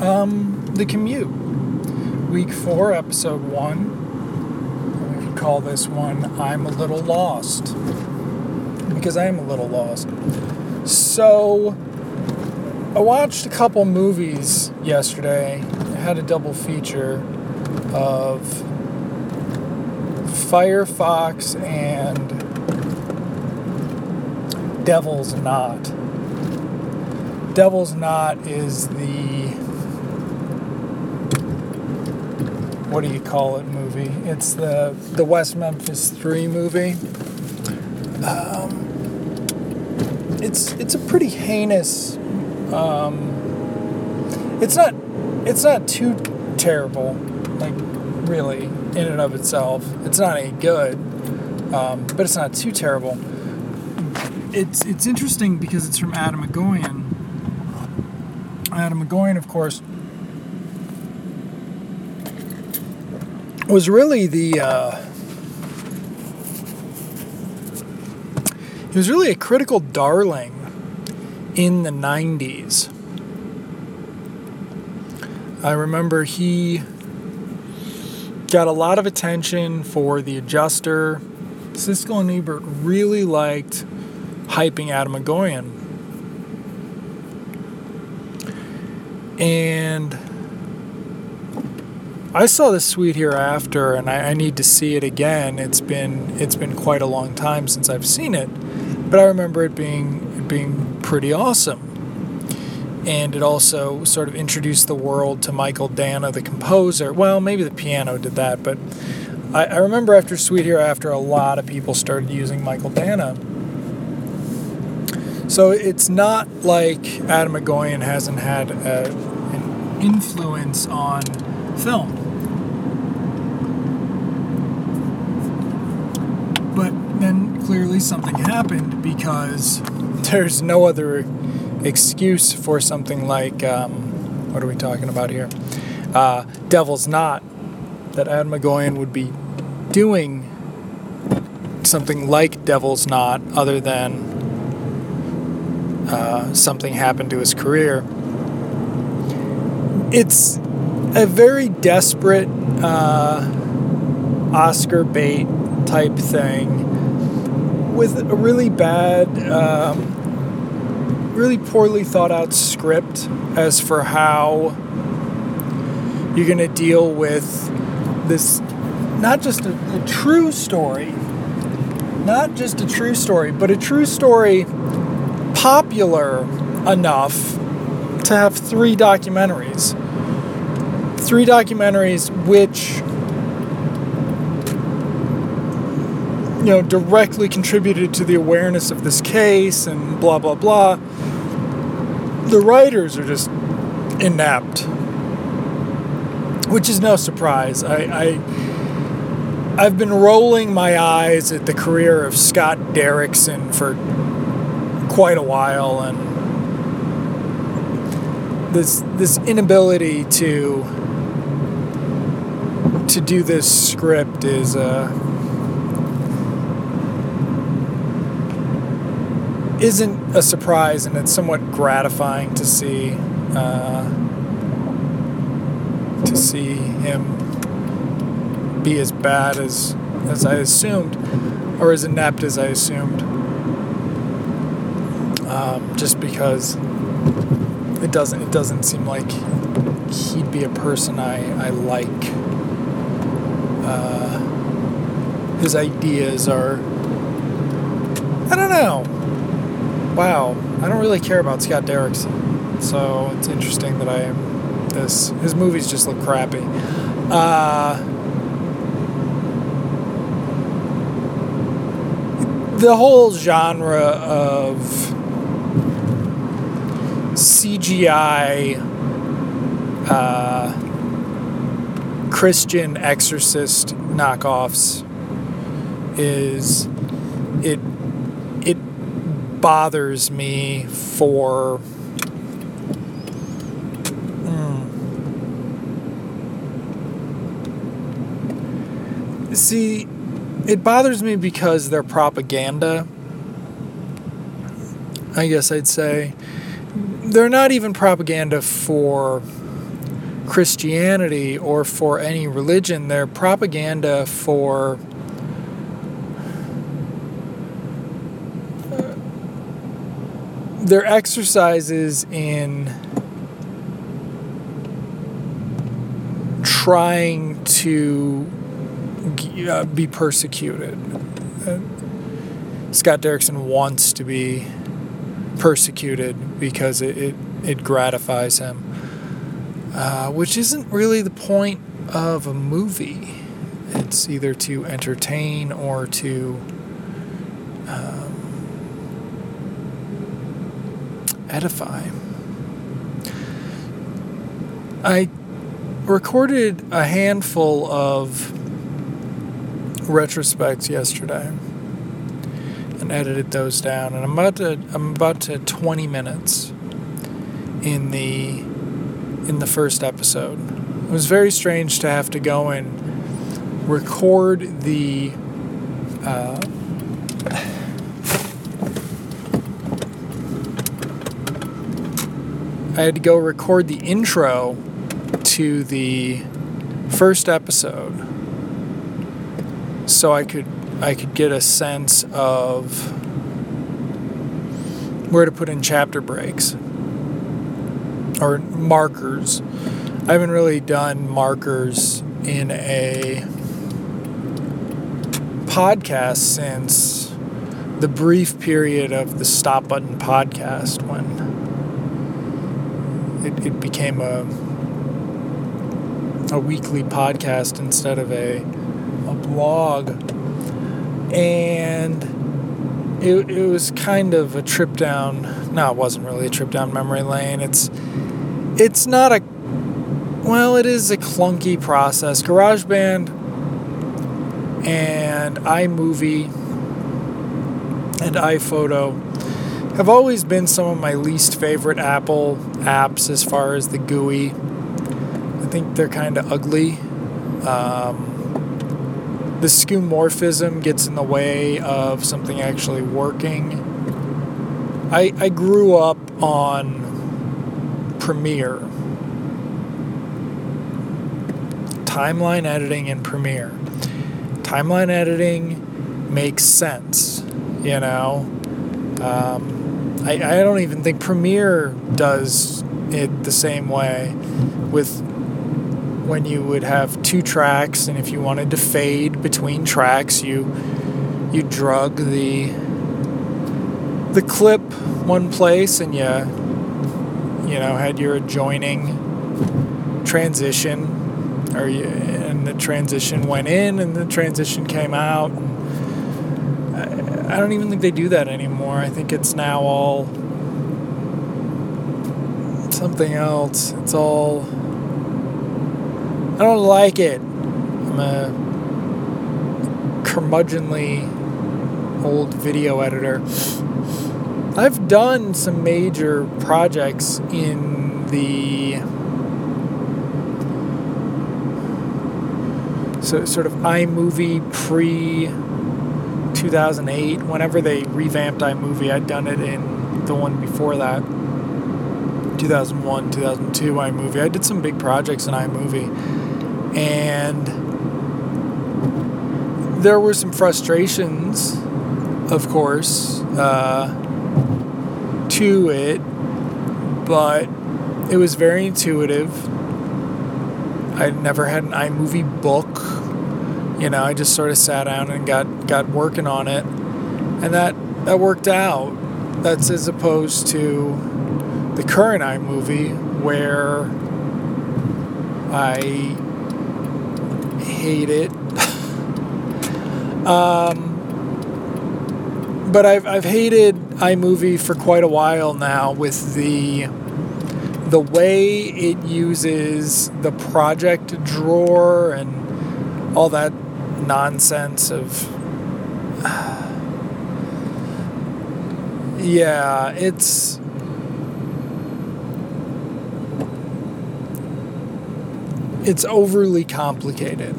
Um, the commute. Week four, episode one. We could call this one I'm a Little Lost. Because I am a little lost. So, I watched a couple movies yesterday. I had a double feature of Firefox and Devil's Knot. Devil's Knot is the what do you call it movie? It's the the West Memphis Three movie. Um, it's it's a pretty heinous. Um, it's not it's not too terrible, like really in and of itself. It's not any good, um, but it's not too terrible. It's it's interesting because it's from Atom Egoyan. Atom Egoyan, of course, was really the. Uh, he was really a critical darling in the 90s. I remember he got a lot of attention for the adjuster. Siskel and Ebert really liked hyping Atom Egoyan. And I saw the Sweet Hereafter, and I, I, need to see it again. It's been it's been quite a long time since I've seen it, but I remember it being it being pretty awesome. And it also sort of introduced the world to Mychael Danna, the composer. Well, maybe the piano did that, but I, I remember after Sweet Hereafter, a lot of people started using Mychael Danna. So it's not like Atom Egoyan hasn't had a, an influence on film. But then clearly something happened because there's no other excuse for something like um, what are we talking about here? Uh, Devil's Knot. That Atom Egoyan would be doing something like Devil's Knot other than uh, something happened to his career. It's a very desperate uh, Oscar bait type thing with a really bad, um, really poorly thought out script as for how you're going to deal with this, not just a, a true story, not just a true story, but a true story popular enough to have three documentaries. Three documentaries which you know directly contributed to the awareness of this case and blah blah blah. The writers are just inept. Which is no surprise. I, I I've been rolling my eyes at the career of Scott Derrickson for quite a while, and this this inability to to do this script is uh, isn't a surprise, and it's somewhat gratifying to see uh, to see him be as bad as as I assumed, or as inept as I assumed um, just because it doesn't it doesn't seem like he'd be a person I I like. Uh, his ideas are I don't know. Wow, I don't really care about Scott Derrickson, so it's interesting that I am this. His movies just look crappy. Uh, the whole genre of CGI uh, Christian exorcist knockoffs is it it bothers me for mm, see it bothers me because they're propaganda I guess I'd say. They're not even propaganda for Christianity or for any religion, they're propaganda for their exercises in trying to uh, be persecuted. Uh, Scott Derrickson wants to be persecuted because it, it, it gratifies him, uh, which isn't really the point of a movie. It's either to entertain or to um, edify. I recorded a handful of retrospects yesterday and edited those down and I'm about to I'm about to 20 minutes in the in the first episode. It was very strange to have to go and record the uh, I had to go record the intro to the first episode so I could I could get a sense of where to put in chapter breaks or markers. I haven't really done markers in a podcast since the brief period of the Stop Button podcast when it, it became a a weekly podcast instead of a a blog. And it, it was kind of a trip down no it wasn't really a trip down memory lane. It's it's not a well it is a clunky process. Garageband and imovie and iphoto have always been some of my least favorite apple apps as far as the GUI i think they're kind of ugly um, the skeuomorphism gets in the way of something actually working. I, I grew up on Premiere, timeline editing in Premiere. Timeline editing makes sense, you know. Um, I, I don't even think Premiere does it the same way with when you would have two tracks and if you wanted to fade between tracks you you drug the the clip one place and you you know had your adjoining transition or you, and the transition went in and the transition came out I, don't even think they do that anymore I think it's now all something else it's all I don't like it. I'm a curmudgeonly old video editor. I've done some major projects in the so sort of iMovie pre 2008. Whenever they revamped iMovie, I'd done it in the one before that. 2001, 2002 iMovie. I did some big projects in iMovie and there were some frustrations, of course, uh, to it, but it was very intuitive. I never had an iMovie book. You know, I just sort of sat down and got, got working on it. And that, that worked out. That's as opposed to the current iMovie where I hate it. um, but I've, I've hated iMovie for quite a while now with the the way it uses the project drawer and all that nonsense of yeah it's it's overly complicated.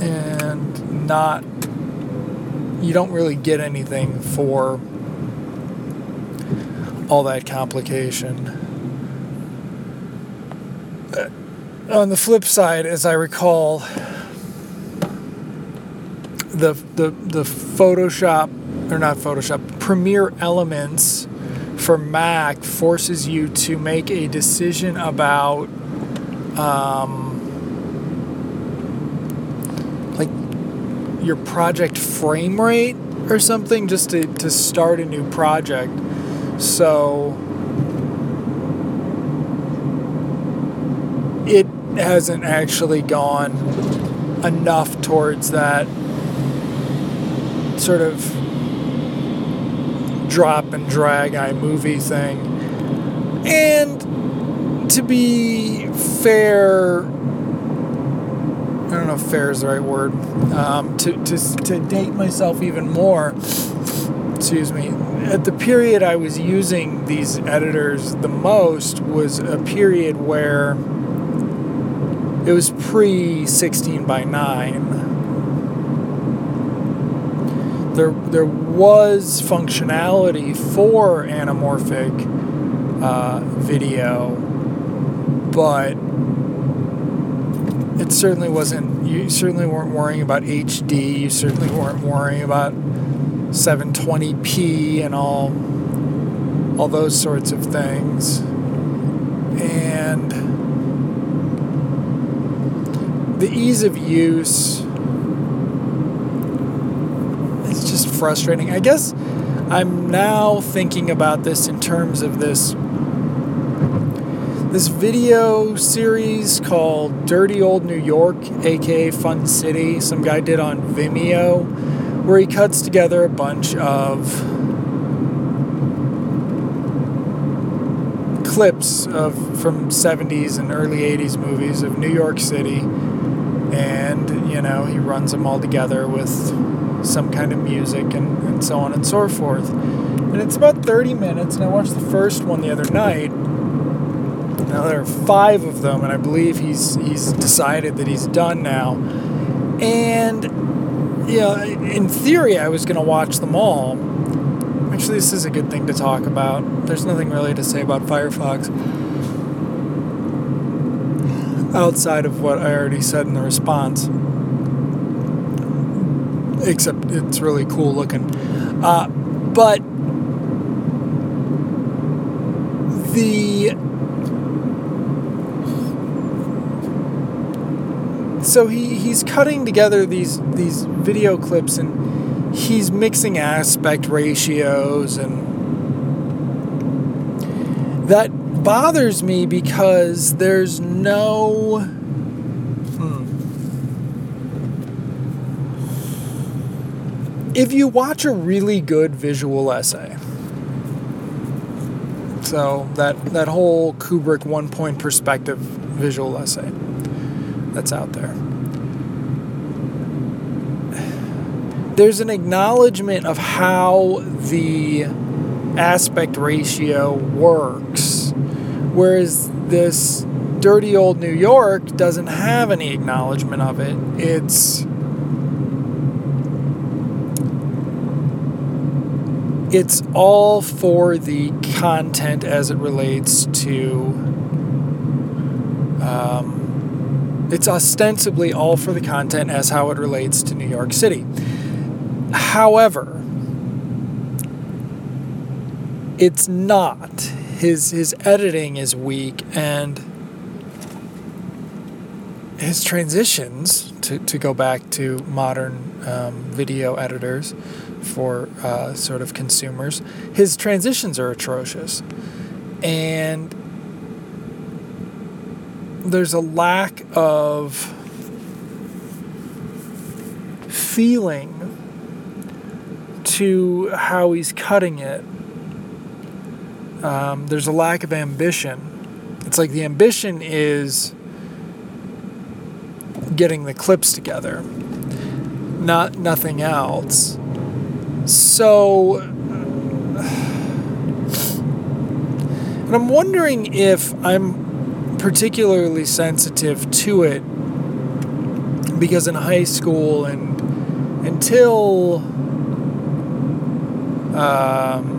And not you don't really get anything for all that complication. Uh, on the flip side, as I recall, the the the Photoshop or not Photoshop Premiere Elements for Mac forces you to make a decision about um, like your project frame rate or something just to, to start a new project. So it hasn't actually gone enough towards that sort of drop and drag iMovie thing. And to be fair, I don't know if fair is the right word, um, to, to, to date myself even more, excuse me, at the period I was using these editors the most was a period where it was pre 16 by 9 there there was functionality for anamorphic uh, video, but it certainly wasn't. You certainly weren't worrying about HD. You certainly weren't worrying about 720p and all all those sorts of things. And the ease of use frustrating. I guess I'm now thinking about this in terms of this this video series called Dirty Old New York, aka Fun City. Some guy did on Vimeo, where he cuts together a bunch of clips of from 70s and early 80s movies of New York City and you know he runs them all together with some kind of music and, and so on and so forth. And it's about 30 minutes, and I watched the first one the other night. Now there are five of them, and I believe he's he's decided that he's done now. And you know, in theory, I was going to watch them all. Actually, this is a good thing to talk about. There's nothing really to say about Firefox outside of what I already said in the response except it's really cool looking. Uh, but the so he, he's cutting together these these video clips and he's mixing aspect ratios and that bothers me because there's no if you watch a really good visual essay, so that that whole Kubrick one point perspective visual essay that's out there. There's an acknowledgement of how the aspect ratio works, whereas this dirty old New York doesn't have any acknowledgement of it. It's it's all for the content as it relates to. Um, it's ostensibly all for the content as how it relates to New York City. However, it's not. His his editing is weak and his transitions to, to go back to modern um, video editors for uh, sort of consumers. His transitions are atrocious. And there's a lack of feeling to how he's cutting it. Um, there's a lack of ambition. It's like the ambition is getting the clips together, not nothing else. So, and I'm wondering if I'm particularly sensitive to it because in high school and until um,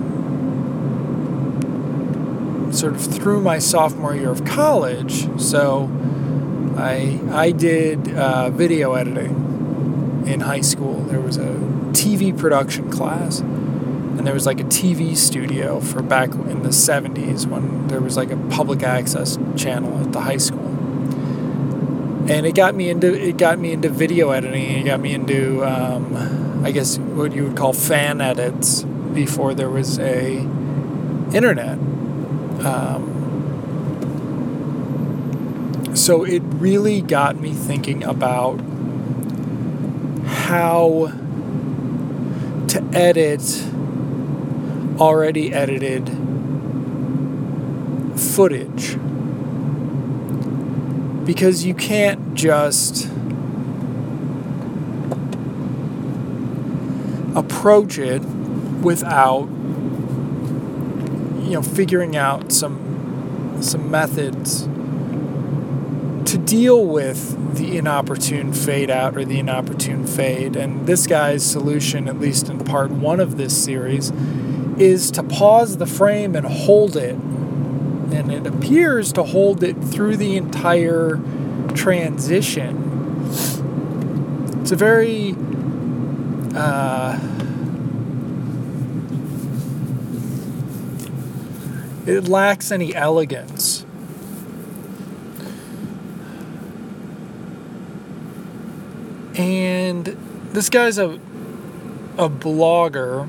sort of through my sophomore year of college. So I I did uh, video editing in high school. There was a TV production class, and there was like a TV studio for back in the '70s when there was like a public access channel at the high school. And it got me into it got me into video editing. It got me into um, I guess what you would call fan edits before there was a internet. Um, so it really got me thinking about how edit already edited footage. Because you can't just approach it without you know figuring out some some methods to deal with the inopportune fade out or the inopportune fade and this guy's solution at least in part 1 of this series is to pause the frame and hold it and it appears to hold it through the entire transition it's a very uh, It lacks any elegance. And this guy's a a blogger.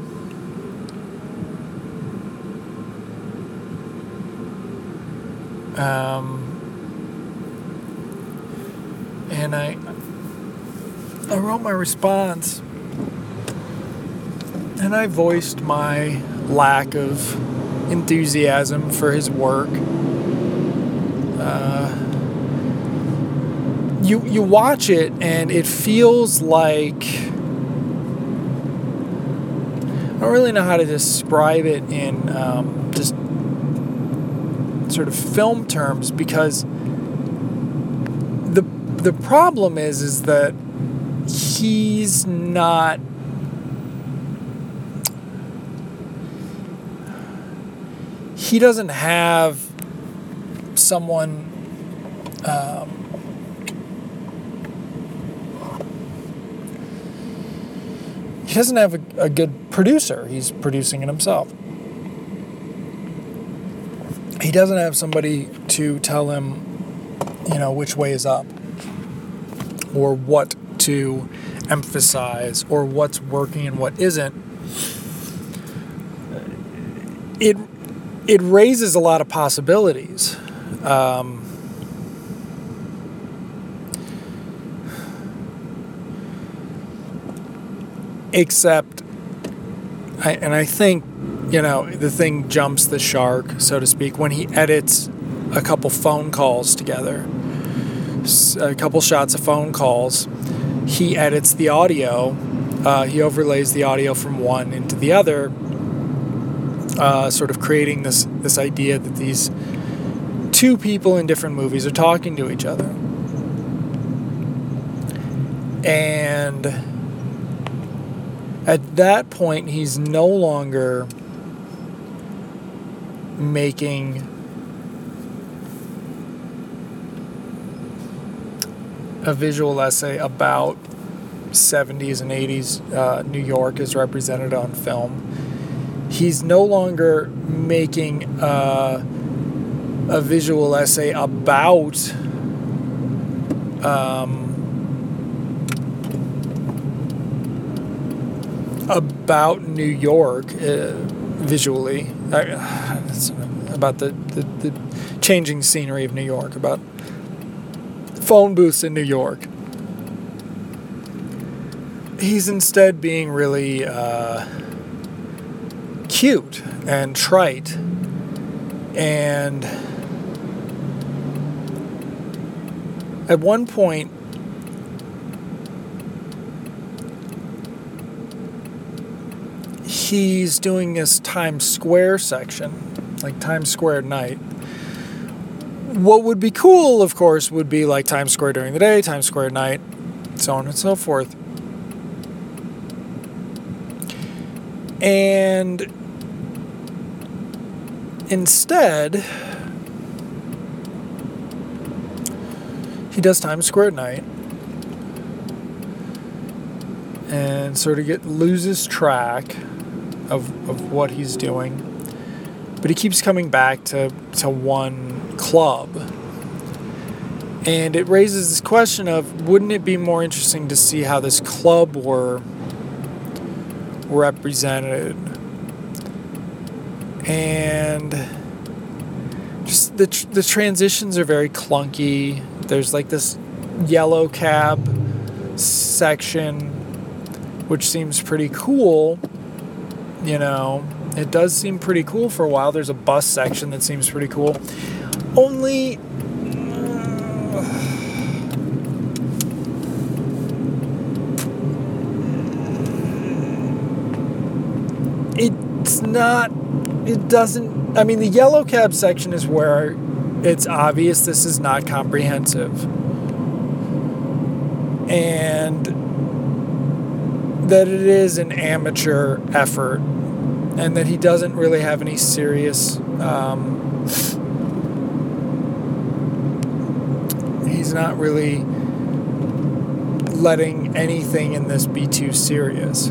Um, and I I wrote my response and I voiced my lack of enthusiasm for his work. Uh, you you watch it and it feels like I don't really know how to describe it in um, just sort of film terms because the the problem is is that he's not he doesn't have someone um, he doesn't have a, a good producer. He's producing it himself. He doesn't have somebody to tell him you know which way is up or what to emphasize or what's working and what isn't. It it raises a lot of possibilities. Um, except, I, and I think, you know, the thing jumps the shark, so to speak, when he edits a couple phone calls together, a couple shots of phone calls. He edits the audio, uh, he overlays the audio from one into the other uh, sort of creating this this idea that these two people in different movies are talking to each other. And at that point, he's no longer making a visual essay about 70s and 80s uh, New York as represented on film. He's no longer making uh, a visual essay about um, about New York uh, visually, uh, about the, the, the changing scenery of New York, about phone booths in New York. He's instead being really uh, cute and trite and at one point he's doing this Times Square section, like Times Square at night. What would be cool, of course, would be like Times Square during the day, Times Square at night, so on and so forth. And instead, he does Times Square at night and sort of get loses track of, of what he's doing. But he keeps coming back to, to one club. And it raises this question of wouldn't it be more interesting to see how this club were represented? And just the, the transitions are very clunky. There's like this yellow cab section, which seems pretty cool. You know, it does seem pretty cool for a while. There's a bus section that seems pretty cool. Only. it's not. It doesn't. I mean, the yellow cab section is where it's obvious this is not comprehensive. And that it is an amateur effort and that he doesn't really have any serious. Um, he's not really letting anything in this be too serious,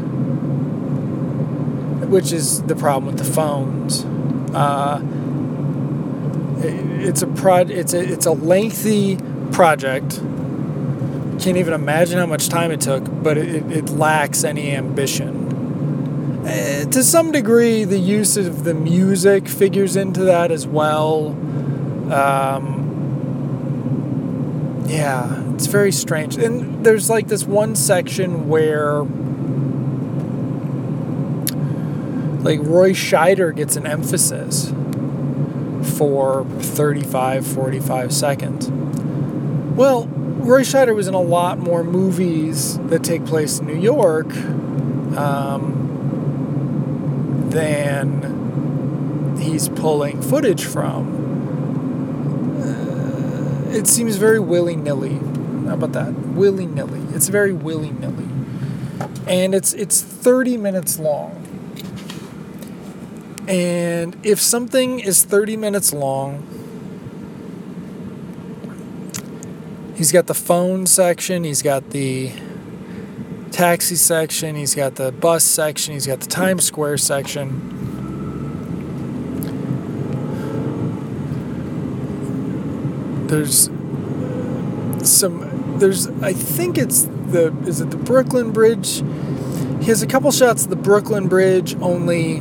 which is the problem with the phones. Uh, it's a prod. It's a it's a lengthy project. Can't even imagine how much time it took, but it, it lacks any ambition. Uh, to some degree, the use of the music figures into that as well. Um, yeah, it's very strange. And there's like this one section where like Roy Scheider gets an emphasis for 35, 45 seconds. Well, Roy Scheider was in a lot more movies that take place in New York um, than he's pulling footage from. Uh, it seems very willy nilly. How about that? Willy nilly. It's very willy nilly. And it's it's 30 minutes long. And if something is 30 minutes long, he's got the phone section, he's got the taxi section, he's got the bus section, he's got the Times Square section. There's some there's I think it's the is it the Brooklyn Bridge? He has a couple shots of the Brooklyn Bridge only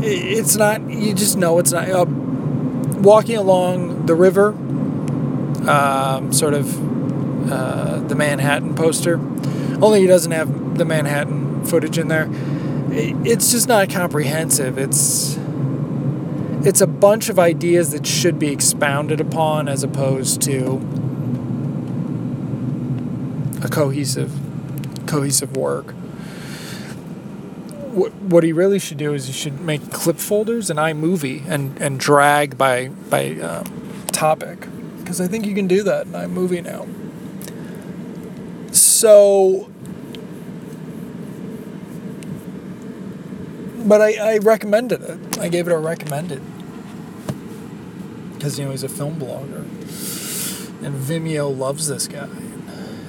it's not you just know it's not uh, walking along the river um, sort of uh, the manhattan poster. Only he doesn't have the manhattan footage in there. It's just not comprehensive. It's it's a bunch of ideas that should be expounded upon as opposed to a cohesive cohesive work. What what he really should do is he should make clip folders in iMovie and, and drag by by um, topic because I think you can do that in iMovie now. So, but I, I recommended it. I gave it a recommended because you know he's a film blogger, and Vimeo loves this guy.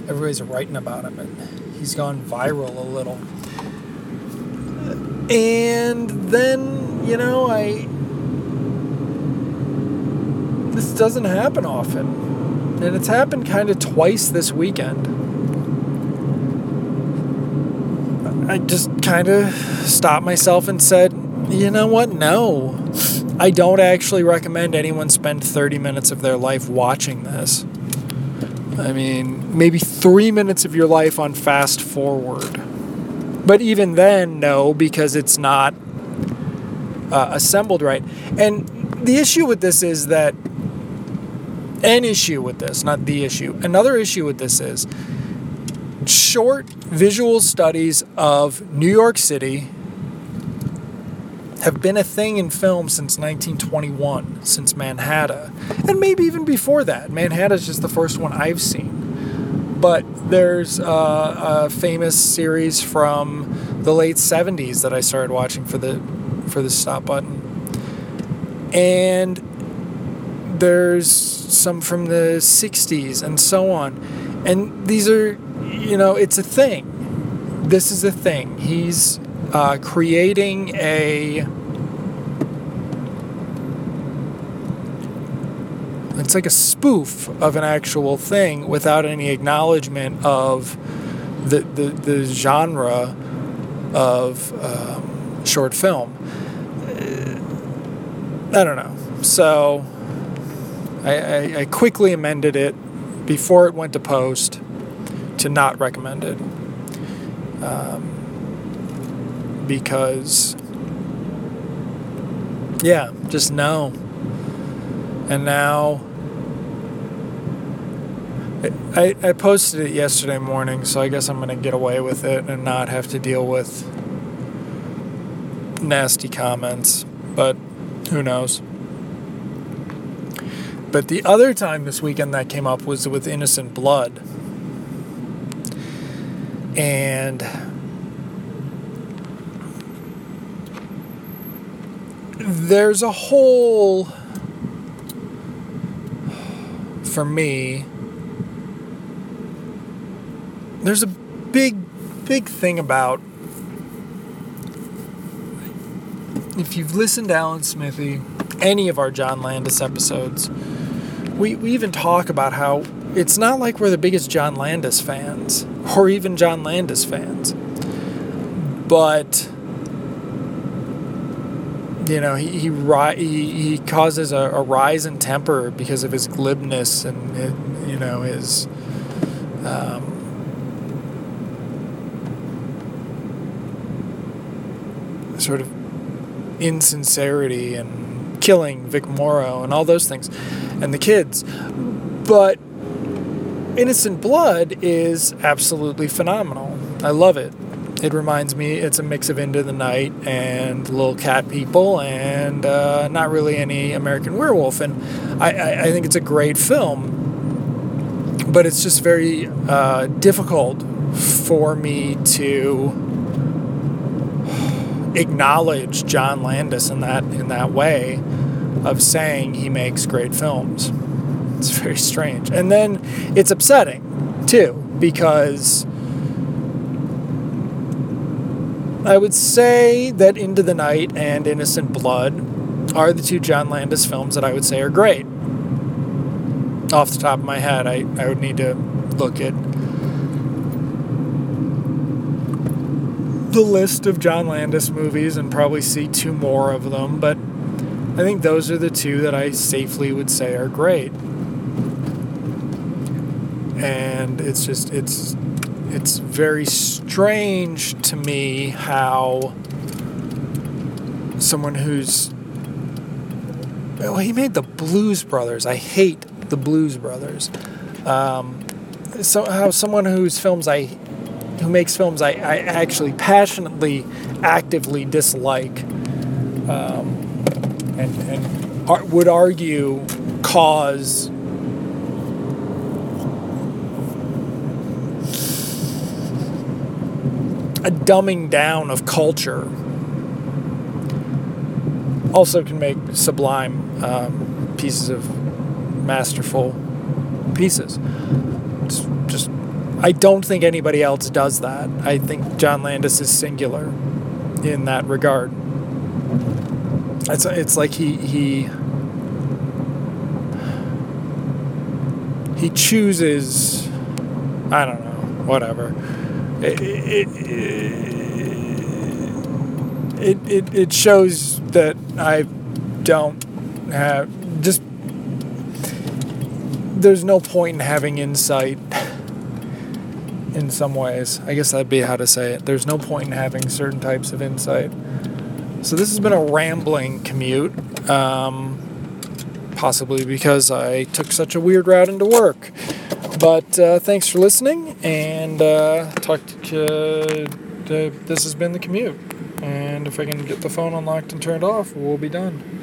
Everybody's writing about him, and he's gone viral a little and then, you know, I. This doesn't happen often. And it's happened kind of twice this weekend. I just kind of stopped myself and said, you know what? No. I don't actually recommend anyone spend 30 minutes of their life watching this. I mean, maybe three minutes of your life on fast forward. But even then, no, because it's not uh, assembled right. And the issue with this is that an issue with this, not the issue. Another issue with this is short visual studies of New York City have been a thing in film since 1921, since Manhatta, and maybe even before that. Manhatta is just the first one I've seen. But there's uh, a famous series from the late 70s that I started watching for the for the stop button. and there's some from the 60s and so on. And these are, you know, it's a thing. This is a thing. He's uh, creating a. It's like a spoof of an actual thing without any acknowledgement of the, the, the genre of um, short film. I don't know. So I, I, I, quickly amended it before it went to post to not recommend it. Um, because, yeah, just no. And now, I, I posted it yesterday morning, so I guess I'm going to get away with it and not have to deal with nasty comments. But who knows? But the other time this weekend that came up was with Innocent Blood. And there's a whole, for me, there's a big, big thing about if you've listened to Alan Smithee, any of our John Landis episodes, we, we even talk about how it's not like we're the biggest John Landis fans or even John Landis fans. But you know, he he he, causes a, a rise in temper because of his glibness and you know his um, sort of insincerity and killing Vic Morrow and all those things and the kids. But Innocent Blood is absolutely phenomenal. I love it. It reminds me, it's a mix of Into the Night and Little Cat People and uh, not really any American Werewolf. And I, I, I, think it's a great film, but it's just very uh, difficult for me to acknowledge John Landis in that in that way of saying he makes great films. It's very strange. And then it's upsetting too because I would say that Into the Night and Innocent Blood are the two John Landis films that I would say are great. Off the top of my head, I, I would need to look at the list of John Landis movies and probably see two more of them, but I think those are the two that I safely would say are great. And it's just it's it's very strange to me how someone who's well he made the Blues Brothers. I hate the Blues Brothers. Um, so how someone whose films I who makes films I, I actually passionately, actively dislike, um, and, and ar- would argue cause a dumbing down of culture. Also, can make sublime um, pieces of masterful pieces. It's just I don't think anybody else does that. I think John Landis is singular in that regard. It's it's like he he he chooses I don't know, whatever. It it, it, it, it shows that I don't have just there's no point in having insight in some ways. I guess that'd be how to say it. There's no point in having certain types of insight. So this has been a rambling commute, um, possibly because I took such a weird route into work. But uh, thanks for listening, and uh, talk to. Uh, this has been the commute. And if I can get the phone unlocked and turned off, we'll be done.